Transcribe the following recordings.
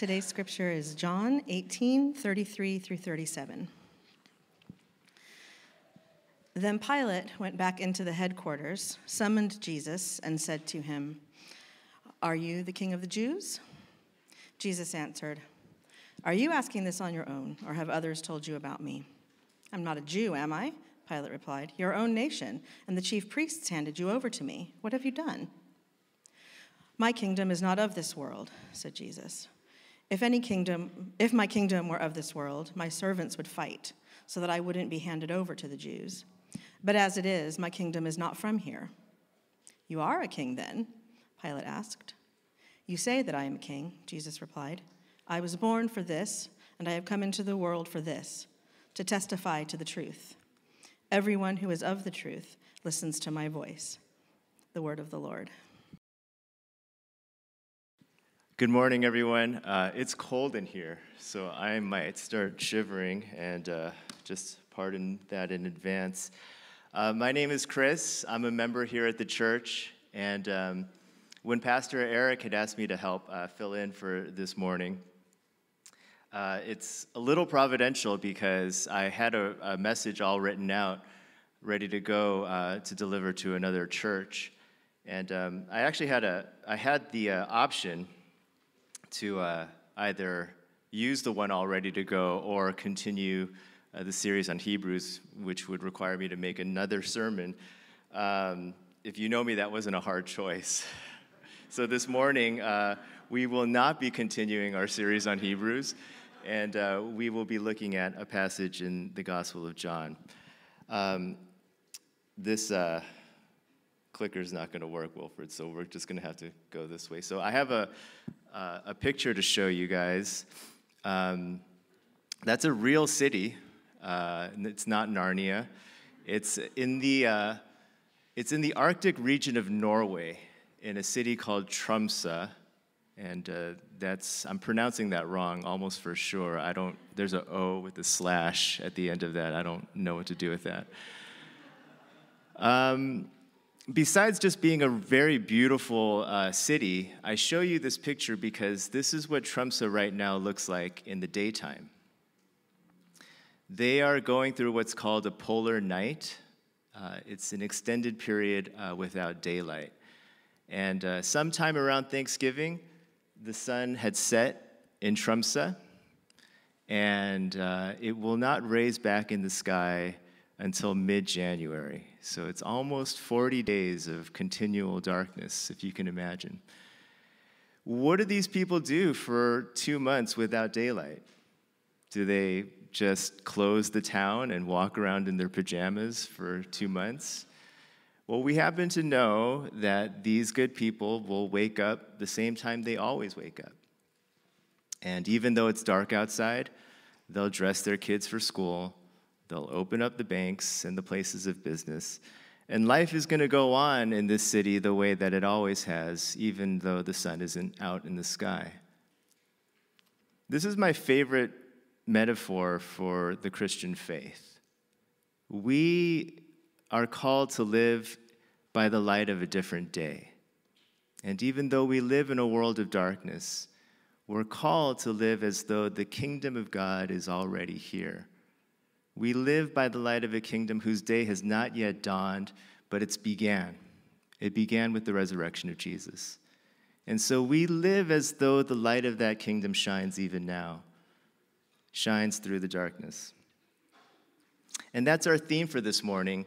Today's scripture is John 18 33 through 37. Then Pilate went back into the headquarters, summoned Jesus, and said to him, Are you the king of the Jews? Jesus answered, Are you asking this on your own, or have others told you about me? I'm not a Jew, am I? Pilate replied. Your own nation and the chief priests handed you over to me. What have you done? My kingdom is not of this world, said Jesus. If any kingdom, if my kingdom were of this world, my servants would fight so that I wouldn't be handed over to the Jews. But as it is, my kingdom is not from here. You are a king then? Pilate asked. You say that I am a king, Jesus replied. I was born for this, and I have come into the world for this, to testify to the truth. Everyone who is of the truth listens to my voice. The word of the Lord. Good morning, everyone. Uh, it's cold in here, so I might start shivering, and uh, just pardon that in advance. Uh, my name is Kris. I'm a member here at the church. And um, when Pastor Eric had asked me to help uh, fill in for this morning, uh, it's a little providential because I had a, a, message all written out, ready to go uh, to deliver to another church. And um, I actually had, a, I had the option to uh, either use the one all ready to go or continue uh, the series on Hebrews, which would require me to make another sermon. Um, if you know me, that wasn't a hard choice. so this morning, uh, we will not be continuing our series on Hebrews, and uh, we will be looking at a passage in the Gospel of John. Um, this clicker is not going to work, Wilfred, so we're just going to have to go this way. So I have a, uh, a picture to show you guys. Um, that's a real city uh, it's not Narnia. It's in the uh, it's in the Arctic region of Norway, in a city called Tromsø, and uh, that's I'm pronouncing that wrong almost for sure. I don't. There's a O with a slash at the end of that. I don't know what to do with that. Um, besides just being a very beautiful uh, city, I show you this picture because this is what Tromsø right now looks like in the daytime. They are going through what's called a polar night. Uh, it's an extended period uh, without daylight. And uh, sometime around Thanksgiving, the sun had set in Tromsø, and uh, it will not raise back in the sky until mid January. So it's almost 40 days of continual darkness, if you can imagine. What do these people do for two months without daylight? Do they just close the town and walk around in their pajamas for two months? Well, we happen to know that these good people will wake up the same time they always wake up. And even though it's dark outside, they'll dress their kids for school, they'll open up the banks and the places of business. And life is going to go on in this city the way that it always has, even though the sun isn't out in the sky. This is my favorite metaphor for the Christian faith. We are called to live by the light of a different day. And even though we live in a world of darkness, we're called to live as though the kingdom of God is already here. We live by the light of a kingdom whose day has not yet dawned, but it's began. It began with the resurrection of Jesus. And so we live as though the light of that kingdom shines even now shines through the darkness. And that's our theme for this morning.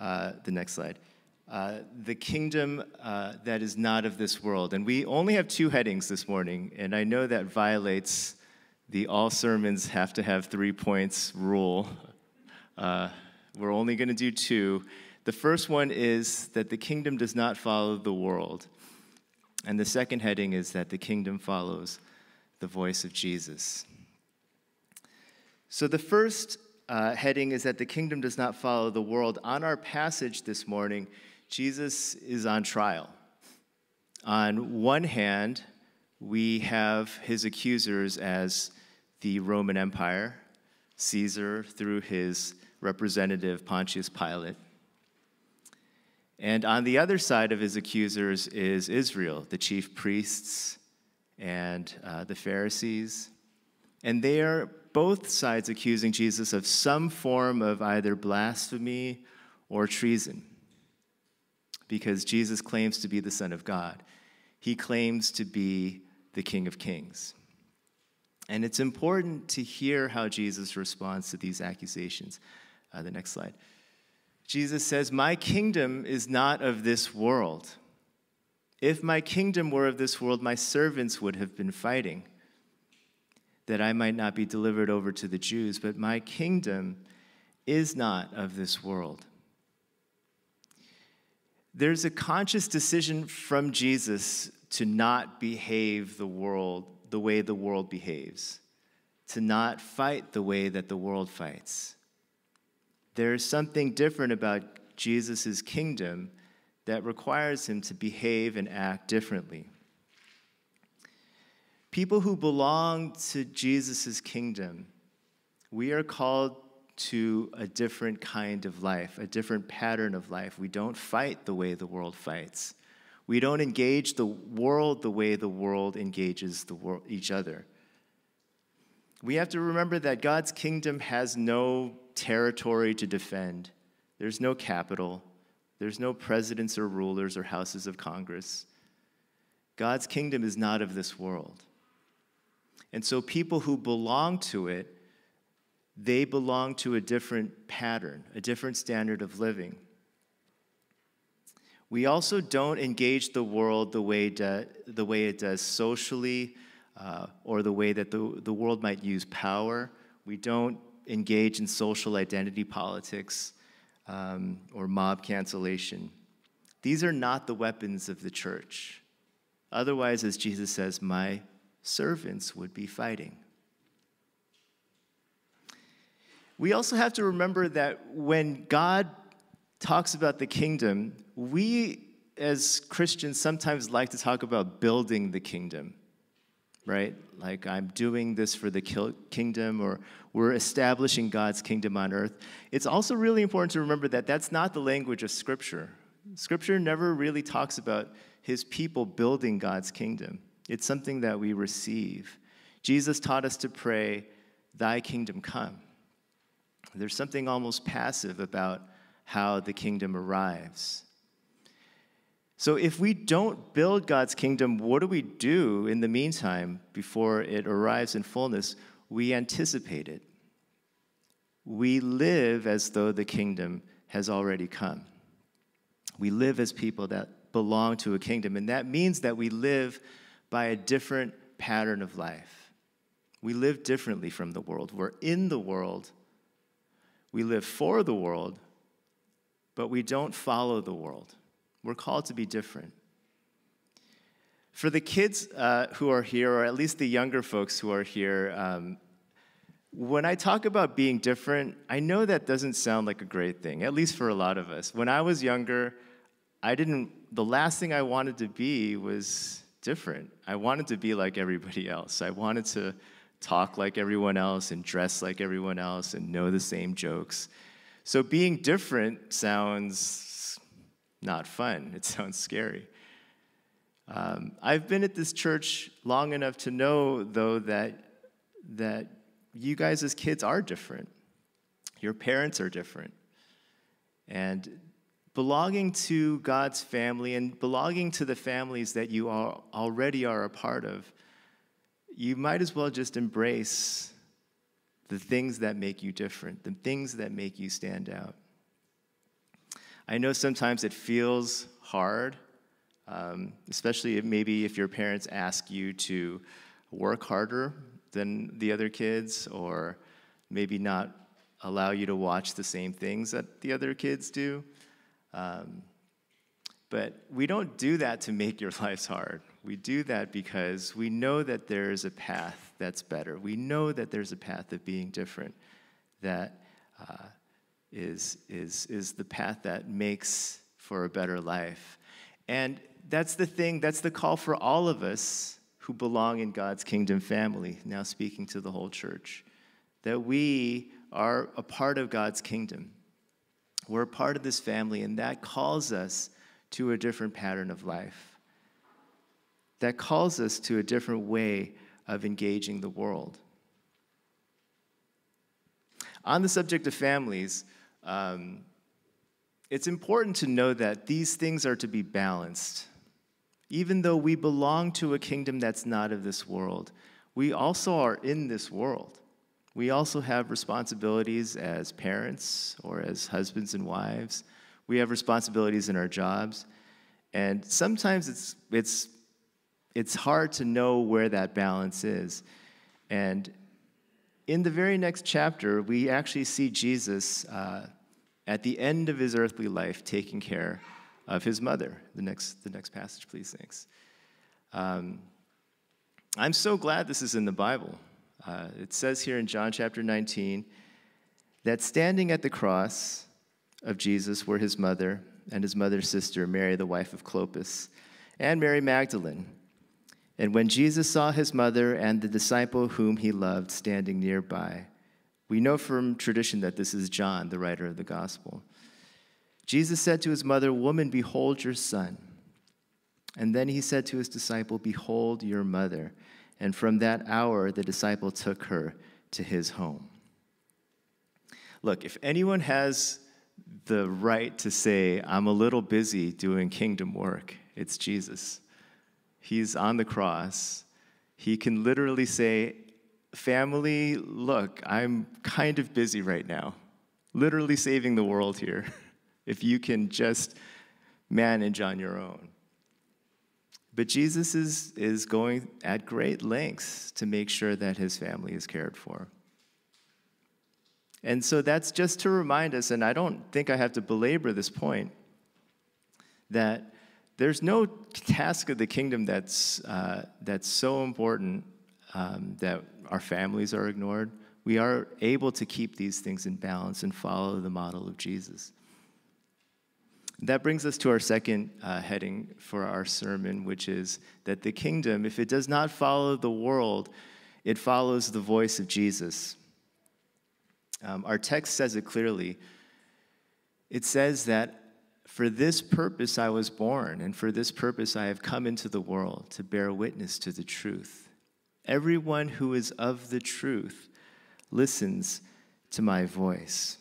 Uh, the next slide. Uh, the kingdom uh, that is not of this world. And we only have two headings this morning, and I know that violates the all sermons have to have three points rule. Uh, we're only going to do two. The first one is that the kingdom does not follow the world. And the second heading is that the kingdom follows the voice of Jesus. So the first uh, heading is that the kingdom does not follow the world. On our passage this morning, Jesus is on trial. On one hand, we have his accusers as the Roman Empire, Caesar through his representative Pontius Pilate. And on the other side of his accusers is Israel, the chief priests and uh, the Pharisees. And they are both sides accusing Jesus of some form of either blasphemy or treason. Because Jesus claims to be the Son of God, he claims to be the King of Kings. And it's important to hear how Jesus responds to these accusations. Uh, the next slide. Jesus says, My kingdom is not of this world. If my kingdom were of this world, my servants would have been fighting, that I might not be delivered over to the Jews. But my kingdom is not of this world. There's a conscious decision from Jesus to not behave the world the way the world behaves, to not fight the way that the world fights. There's something different about Jesus' kingdom that requires him to behave and act differently. People who belong to Jesus' kingdom, we are called to a different kind of life, a different pattern of life. We don't fight the way the world fights. We don't engage the world the way the world engages the each other. We have to remember that God's kingdom has no territory to defend. There's no capital. There's no presidents or rulers or houses of Congress. God's kingdom is not of this world. And so people who belong to it, they belong to a different pattern, a different standard of living. We also don't engage the world the way, do, the way it does socially uh, or the way that the, the world might use power. We don't engage in social identity politics um, or mob cancellation. These are not the weapons of the church. Otherwise, as Jesus says, my servants would be fighting. We also have to remember that when God talks about the kingdom, we as Christians sometimes like to talk about building the kingdom, right? Like, I'm doing this for the kingdom, or we're establishing God's kingdom on earth. It's also really important to remember that that's not the language of Scripture. Scripture never really talks about his people building God's kingdom, it's something that we receive. Jesus taught us to pray, Thy kingdom come. There's something almost passive about how the kingdom arrives. So, if we don't build God's kingdom, what do we do in the meantime before it arrives in fullness? We anticipate it. We live as though the kingdom has already come. We live as people that belong to a kingdom, and that means that we live by a different pattern of life. We live differently from the world. We're in the world, we live for the world, but we don't follow the world. We're called to be different. For the kids uh, who are here, or at least the younger folks who are here, um, when I talk about being different, I know that doesn't sound like a great thing, at least for a lot of us. When I was younger, I didn't, the last thing I wanted to be was different. I wanted to be like everybody else. I wanted to talk like everyone else and dress like everyone else and know the same jokes. So being different sounds not fun, it sounds scary. Um, I've been at this church long enough to know, though, that, that you guys as kids are different. Your parents are different. And belonging to God's family and belonging to the families that you are, already are a part of, you might as well just embrace the things that make you different, the things that make you stand out. I know sometimes it feels hard, um, especially if maybe if your parents ask you to work harder than the other kids, or maybe not allow you to watch the same things that the other kids do. Um, but we don't do that to make your lives hard. We do that because we know that there is a path that's better. We know that there's a path of being different that uh, is is, is the path that makes for a better life. And that's the thing, that's the call for all of us who belong in God's kingdom family, now speaking to the whole church, that we are a part of God's kingdom. We're a part of this family, and that calls us to a different pattern of life. that calls us to a different way of engaging the world. On the subject of families, um, it's important to know that these things are to be balanced. Even though we belong to a kingdom that's not of this world, we also are in this world. We also have responsibilities as parents or as husbands and wives. We have responsibilities in our jobs. And sometimes it's, it's, it's hard to know where that balance is. And in the very next chapter, we actually see Jesus uh, at the end of his earthly life taking care of his mother. The next, the next passage, please, thanks. Um, I'm so glad this is in the Bible. Uh, it says here in John chapter 19 that standing at the cross of Jesus were his mother and his mother's sister, Mary, the wife of Clopas, and Mary Magdalene. And when Jesus saw his mother and the disciple whom he loved standing nearby, we know from tradition that this is John, the writer of the gospel. Jesus said to his mother, Woman, behold your son. And then he said to his disciple, Behold your mother. And from that hour, the disciple took her to his home. Look, if anyone has the right to say, I'm a little busy doing kingdom work, it's Jesus. He's on the cross. He can literally say, Family, look, I'm kind of busy right now, literally saving the world here, if you can just manage on your own. But Jesus is, is going at great lengths to make sure that his family is cared for. And so that's just to remind us, and I don't think I have to belabor this point, that there's no task of the kingdom that's, uh, that's so important um, that our families are ignored. We are able to keep these things in balance and follow the model of Jesus. That brings us to our second uh, heading for our sermon, which is that the kingdom, if it does not follow the world, it follows the voice of Jesus. Um, our text says it clearly. It says that for this purpose I was born, and for this purpose I have come into the world to bear witness to the truth. Everyone who is of the truth listens to my voice.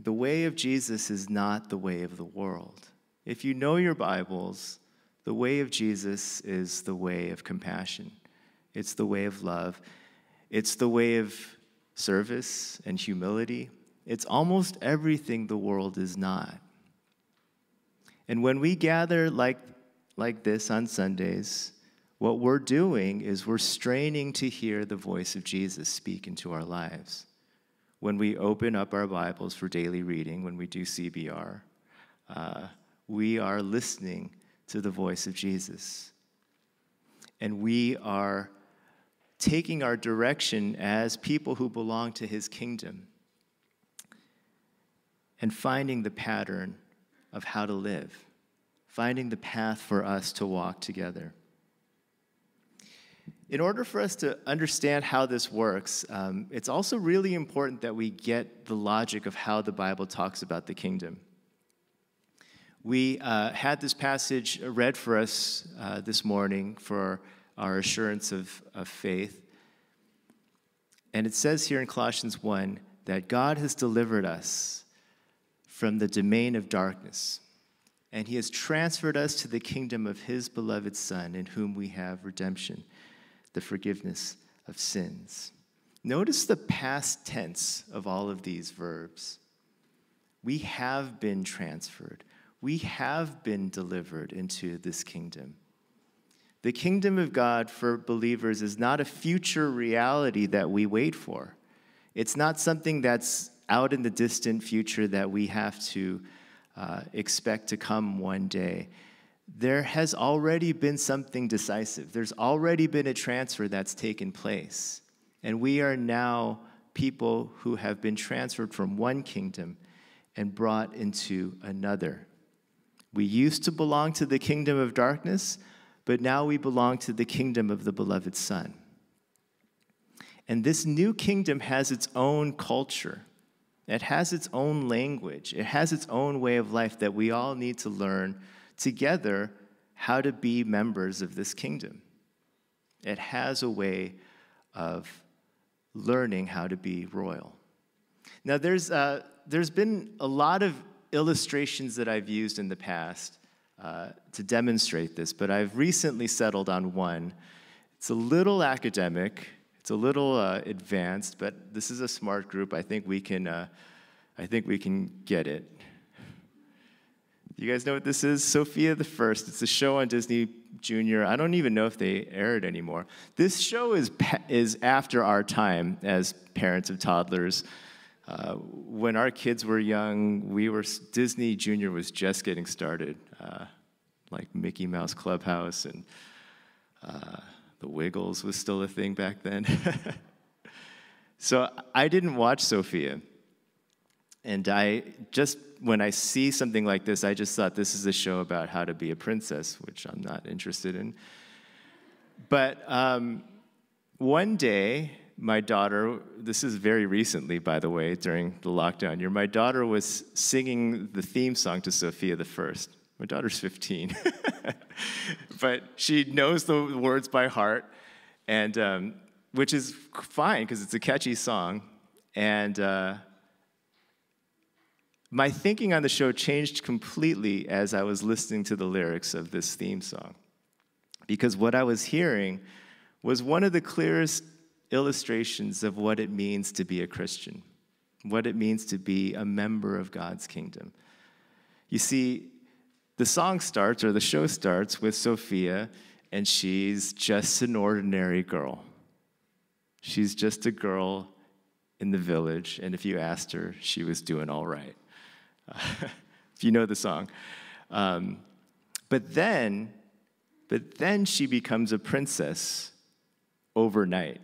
The way of Jesus is not the way of the world. If you know your Bibles, the way of Jesus is the way of compassion, it's the way of love, it's the way of service and humility. It's almost everything the world is not. And when we gather like, like this on Sundays, what we're doing is we're straining to hear the voice of Jesus speak into our lives. When we open up our Bibles for daily reading, when we do CBR, uh, we are listening to the voice of Jesus. And we are taking our direction as people who belong to his kingdom and finding the pattern of how to live, finding the path for us to walk together. In order for us to understand how this works, um, it's also really important that we get the logic of how the Bible talks about the kingdom. We uh, had this passage read for us uh, this morning for our assurance of, of faith. And it says here in Colossians 1 that God has delivered us from the domain of darkness, and he has transferred us to the kingdom of his beloved Son, in whom we have redemption, the forgiveness of sins. Notice the past tense of all of these verbs. We have been transferred. We have been delivered into this kingdom. The kingdom of God for believers is not a future reality that we wait for. It's not something that's out in the distant future that we have to uh, expect to come one day. There has already been something decisive. There's already been a transfer that's taken place. And we are now people who have been transferred from one kingdom and brought into another. We used to belong to the kingdom of darkness but now we belong to the kingdom of the beloved Son. And this new kingdom has its own culture. It has its own language. It has its own way of life that we all need to learn together how to be members of this kingdom. It has a way of learning how to be royal. Now, there's, uh, there's been a lot of illustrations that I've used in the past uh, to demonstrate this, but I've recently settled on one. It's a little academic, it's a little uh, advanced, but this is a smart group. I think we can, uh, I think we can get it. You guys know what this is? Sofia the First. It's a show on Disney Junior. I don't even know if they air it anymore. This show is, is after our time as parents of toddlers. Uh, when our kids were young, we were Disney Junior was just getting started, uh, like Mickey Mouse Clubhouse and uh, the Wiggles was still a thing back then. so I didn't watch Sofia, and I just when I see something like this, I just thought this is a show about how to be a princess, which I'm not interested in. But um, one day, my daughter, this is very recently, by the way, during the lockdown year, my daughter was singing the theme song to Sofia the First. My daughter's 15, but she knows the words by heart, and um, which is fine because it's a catchy song. And uh, my thinking on the show changed completely as I was listening to the lyrics of this theme song, because what I was hearing was one of the clearest illustrations of what it means to be a Christian, what it means to be a member of God's kingdom. You see, the song starts, or the show starts, with Sofia, and she's just an ordinary girl. She's just a girl in the village, and if you asked her, she was doing all right. If you know the song. Um, but then, but then she becomes a princess overnight.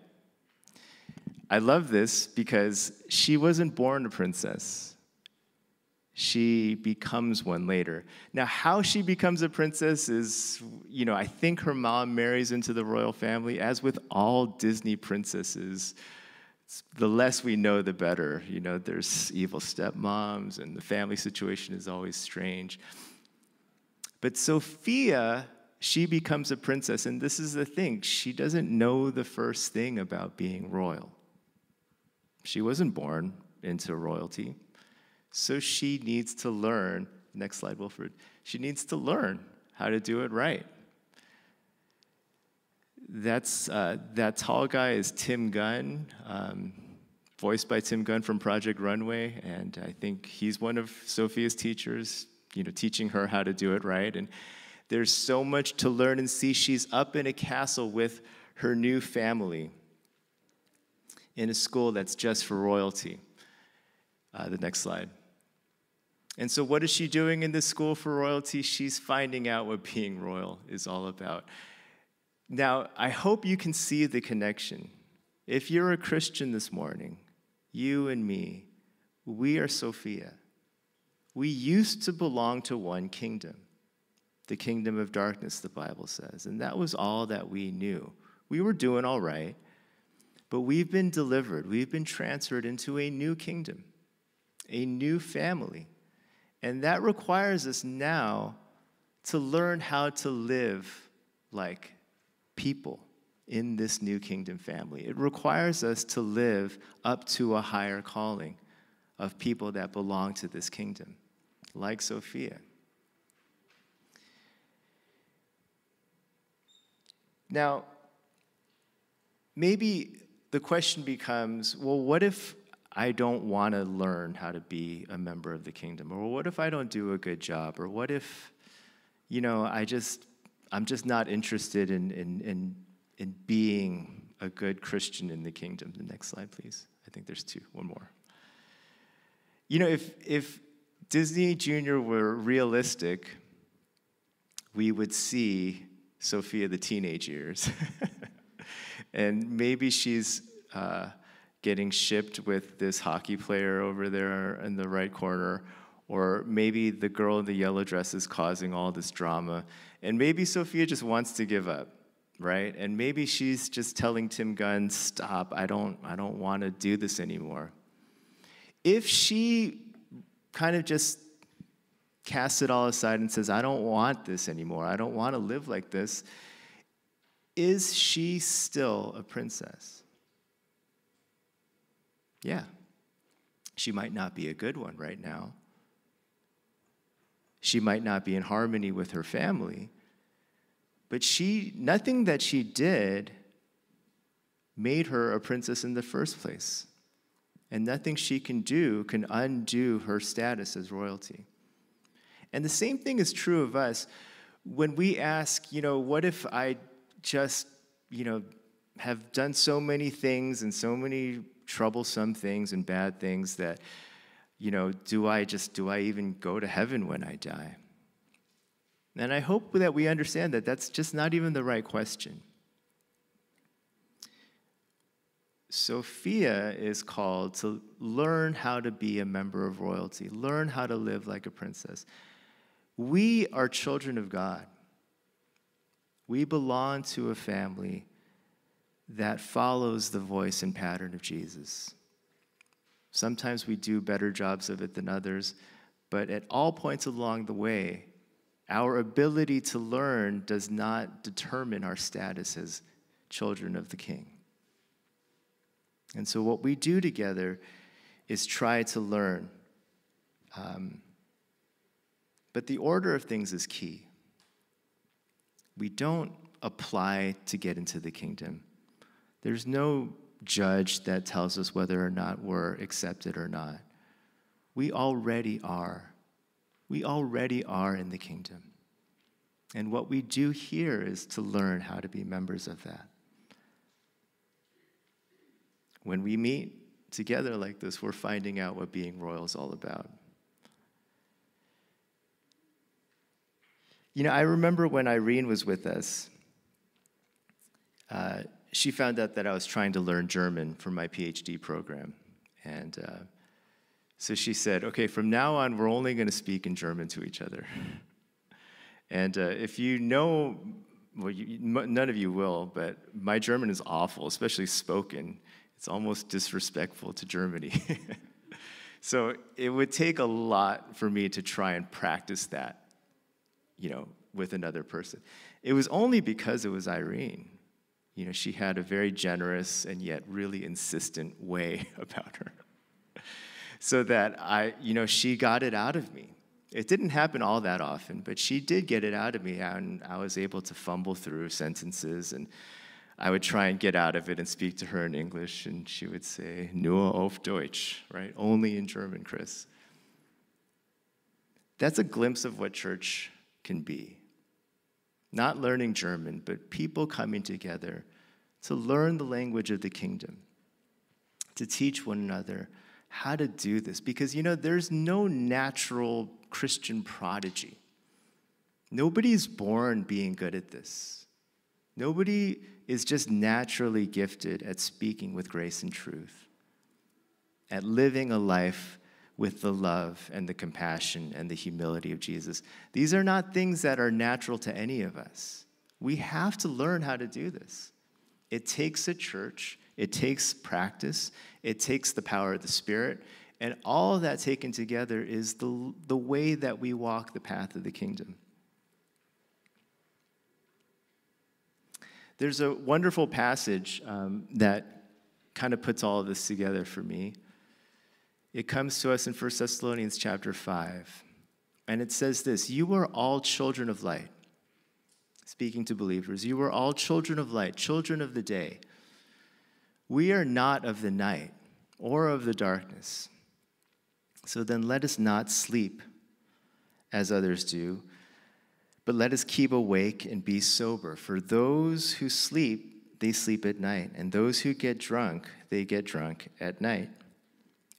I love this because she wasn't born a princess. She becomes one later. Now, how she becomes a princess is, you know, I think her mom marries into the royal family, as with all Disney princesses. The less we know, the better. You know, there's evil stepmoms, and the family situation is always strange. But Sofia, she becomes a princess, and this is the thing she doesn't know the first thing about being royal. She wasn't born into royalty. So she needs to learn. Next slide, Wilfred. She needs to learn how to do it right. That's, uh, that tall guy is Tim Gunn, um, voiced by Tim Gunn from Project Runway, and I think he's one of Sofia's teachers, you know, teaching her how to do it right. And there's so much to learn and see. She's up in a castle with her new family in a school that's just for royalty. Uh, the next slide. And so, what is she doing in this school for royalty? She's finding out what being royal is all about. Now, I hope you can see the connection. If you're a Christian this morning, you and me, we are Sofia. We used to belong to one kingdom, the kingdom of darkness, the Bible says. And that was all that we knew. We were doing all right. But we've been delivered, we've been transferred into a new kingdom, a new family. And that requires us now to learn how to live like people in this new kingdom family. It requires us to live up to a higher calling of people that belong to this kingdom, like Sofia. Now, maybe the question becomes well, what if I don't want to learn how to be a member of the kingdom? Or what if I don't do a good job? Or what if, you know, I just, I'm just not interested in, in, in, in being a good Christian in the kingdom? The next slide, please. I think there's two, one more. You know, if, if Disney Junior were realistic, we would see Sofia the teenage years. and maybe she's uh, getting shipped with this hockey player over there in the right corner, or maybe the girl in the yellow dress is causing all this drama, and maybe Sofia just wants to give up, right? And maybe she's just telling Tim Gunn, "Stop! I don't, I don't want to do this anymore." If she kind of just casts it all aside and says, I don't want this anymore. I don't want to live like this. Is she still a princess? Yeah. She might not be a good one right now. She might not be in harmony with her family. But she, nothing that she did made her a princess in the first place. And nothing she can do can undo her status as royalty. And the same thing is true of us. When we ask, you know, what if I just, you know, have done so many things and so many troublesome things and bad things that, you know, do I just, do I even go to heaven when I die? And I hope that we understand that that's just not even the right question. Sofia is called to learn how to be a member of royalty, learn how to live like a princess. We are children of God. We belong to a family that follows the voice and pattern of Jesus. Sometimes we do better jobs of it than others, but at all points along the way, our ability to learn does not determine our status as children of the King. And so, what we do together is try to learn. Um, but the order of things is key. We don't apply to get into the kingdom. There's no judge that tells us whether or not we're accepted or not. We already are. We already are in the kingdom. And what we do here is to learn how to be members of that. When we meet together like this, we're finding out what being royal is all about. You know, I remember when Irene was with us, uh, she found out that I was trying to learn German for my PhD program. And uh, so she said, okay, from now on, we're only going to speak in German to each other. and uh, if you know, well, you, none of you will, but my German is awful, especially spoken. It's almost disrespectful to Germany. so it would take a lot for me to try and practice that, you know, with another person. It was only because it was Irene you know, she had a very generous and yet really insistent way about her. so that I, you know, she got it out of me. It didn't happen all that often, but she did get it out of me, and I was able to fumble through sentences, and I would try and get out of it and speak to her in English, and she would say, Nur auf Deutsch, right? Only in German, Kris. That's a glimpse of what church can be. Not learning German, but people coming together to learn the language of the kingdom, to teach one another how to do this. Because, you know, there's no natural Christian prodigy. Nobody's born being good at this. Nobody is just naturally gifted at speaking with grace and truth, at living a life with the love and the compassion and the humility of Jesus. These are not things that are natural to any of us. We have to learn how to do this. It takes a church, it takes practice, it takes the power of the Spirit, and all of that taken together is the, the way that we walk the path of the kingdom. There's a wonderful passage um, that kind of puts all of this together for me. It comes to us in 1 Thessalonians chapter 5. And it says this You are all children of light. Speaking to believers, you are all children of light, children of the day. We are not of the night or of the darkness. So then let us not sleep as others do, but let us keep awake and be sober. For those who sleep, they sleep at night, and those who get drunk, they get drunk at night.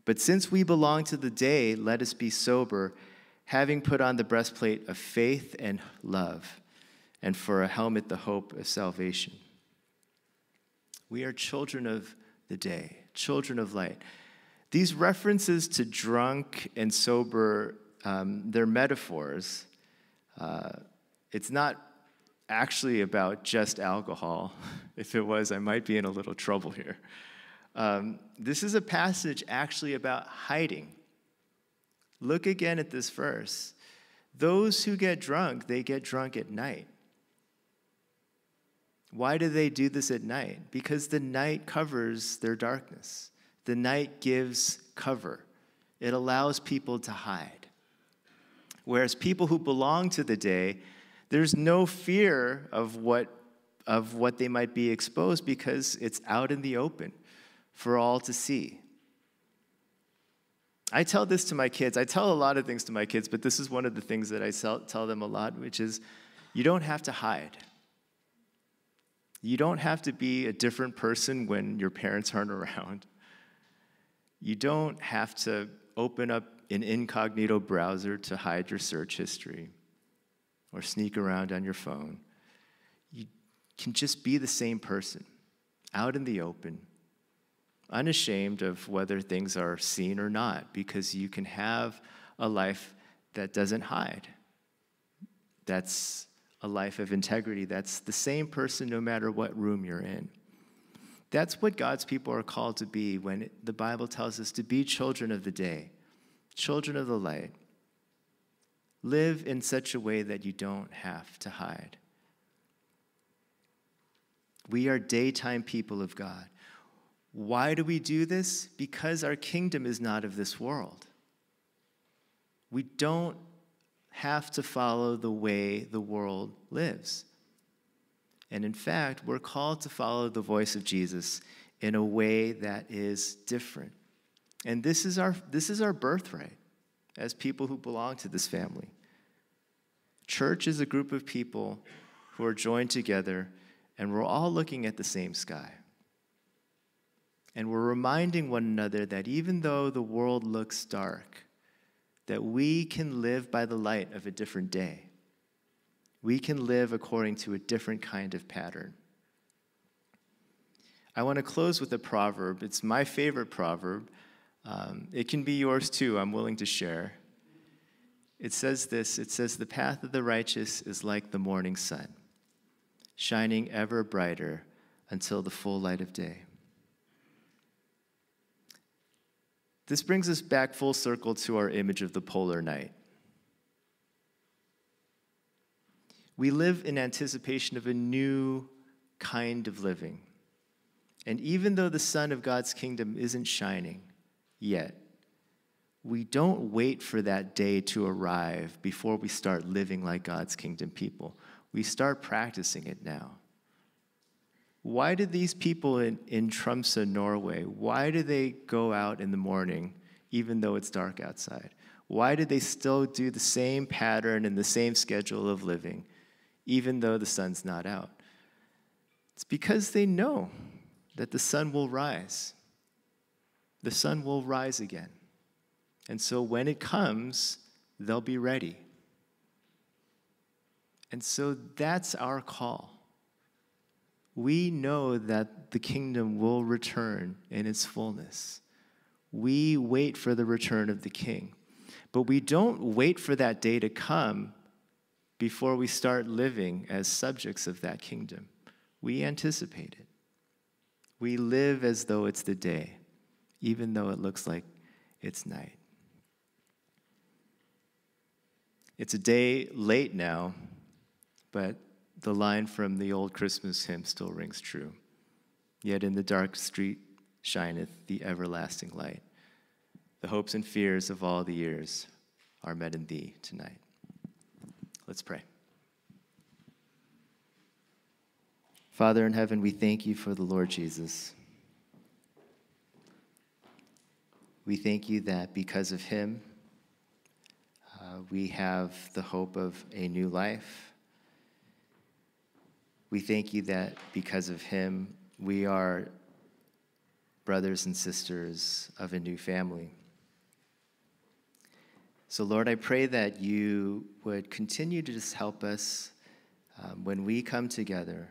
But since we belong to the day, let us be sober, having put on the breastplate of faith and love, and for a helmet, the hope of salvation. We are children of the day, children of light. These references to drunk and sober, um, they're metaphors. Uh, it's not actually about just alcohol. If it was, I might be in a little trouble here. Um, this is a passage actually about hiding. Look again at this verse. Those who get drunk, they get drunk at night. Why do they do this at night? Because the night covers their darkness. The night gives cover, it allows people to hide. Whereas people who belong to the day, there's no fear of what, of what they might be exposed because it's out in the open for all to see. I tell this to my kids. I tell a lot of things to my kids, but this is one of the things that I tell them a lot, which is you don't have to hide. You don't have to be a different person when your parents aren't around. You don't have to open up an incognito browser to hide your search history or sneak around on your phone. You can just be the same person out in the open, unashamed of whether things are seen or not, because you can have a life that doesn't hide. That's a life of integrity. That's the same person no matter what room you're in. That's what God's people are called to be when the Bible tells us to be children of the day, children of the light. Live in such a way that you don't have to hide. We are daytime people of God. Why do we do this? Because our kingdom is not of this world. We don't have to follow the way the world lives. And in fact, we're called to follow the voice of Jesus in a way that is different. And this is our, this is our birthright as people who belong to this family. Church is a group of people who are joined together, and we're all looking at the same sky. And we're reminding one another that even though the world looks dark, that we can live by the light of a different day. We can live according to a different kind of pattern. I want to close with a proverb. It's my favorite proverb. Um, it can be yours too, I'm willing to share. It says this it says, The path of the righteous is like the morning sun, shining ever brighter until the full light of day. This brings us back full circle to our image of the polar night. We live in anticipation of a new kind of living. And even though the sun of God's kingdom isn't shining yet, we don't wait for that day to arrive before we start living like God's kingdom people. We start practicing it now. Why did these people in, in Tromsø, Norway, why do they go out in the morning even though it's dark outside? Why do they still do the same pattern and the same schedule of living even though the sun's not out? It's because they know that the sun will rise. The sun will rise again. And so when it comes, they'll be ready. And so that's our call we know that the kingdom will return in its fullness. We wait for the return of the king. But we don't wait for that day to come before we start living as subjects of that kingdom. We anticipate it. We live as though it's the day, even though it looks like it's night. It's a day late now, but the line from the old Christmas hymn still rings true. Yet in the dark street shineth the everlasting light. The hopes and fears of all the years are met in thee tonight. Let's pray. Father in heaven, we thank you for the Lord Jesus. We thank you that because of him, uh, we have the hope of a new life we thank you that because of him, we are brothers and sisters of a new family. So, Lord, I pray that you would continue to just help us um, when we come together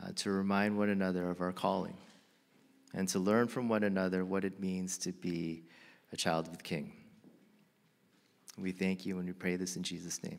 uh, to remind one another of our calling and to learn from one another what it means to be a child of the King. We thank you and we pray this in Jesus' name.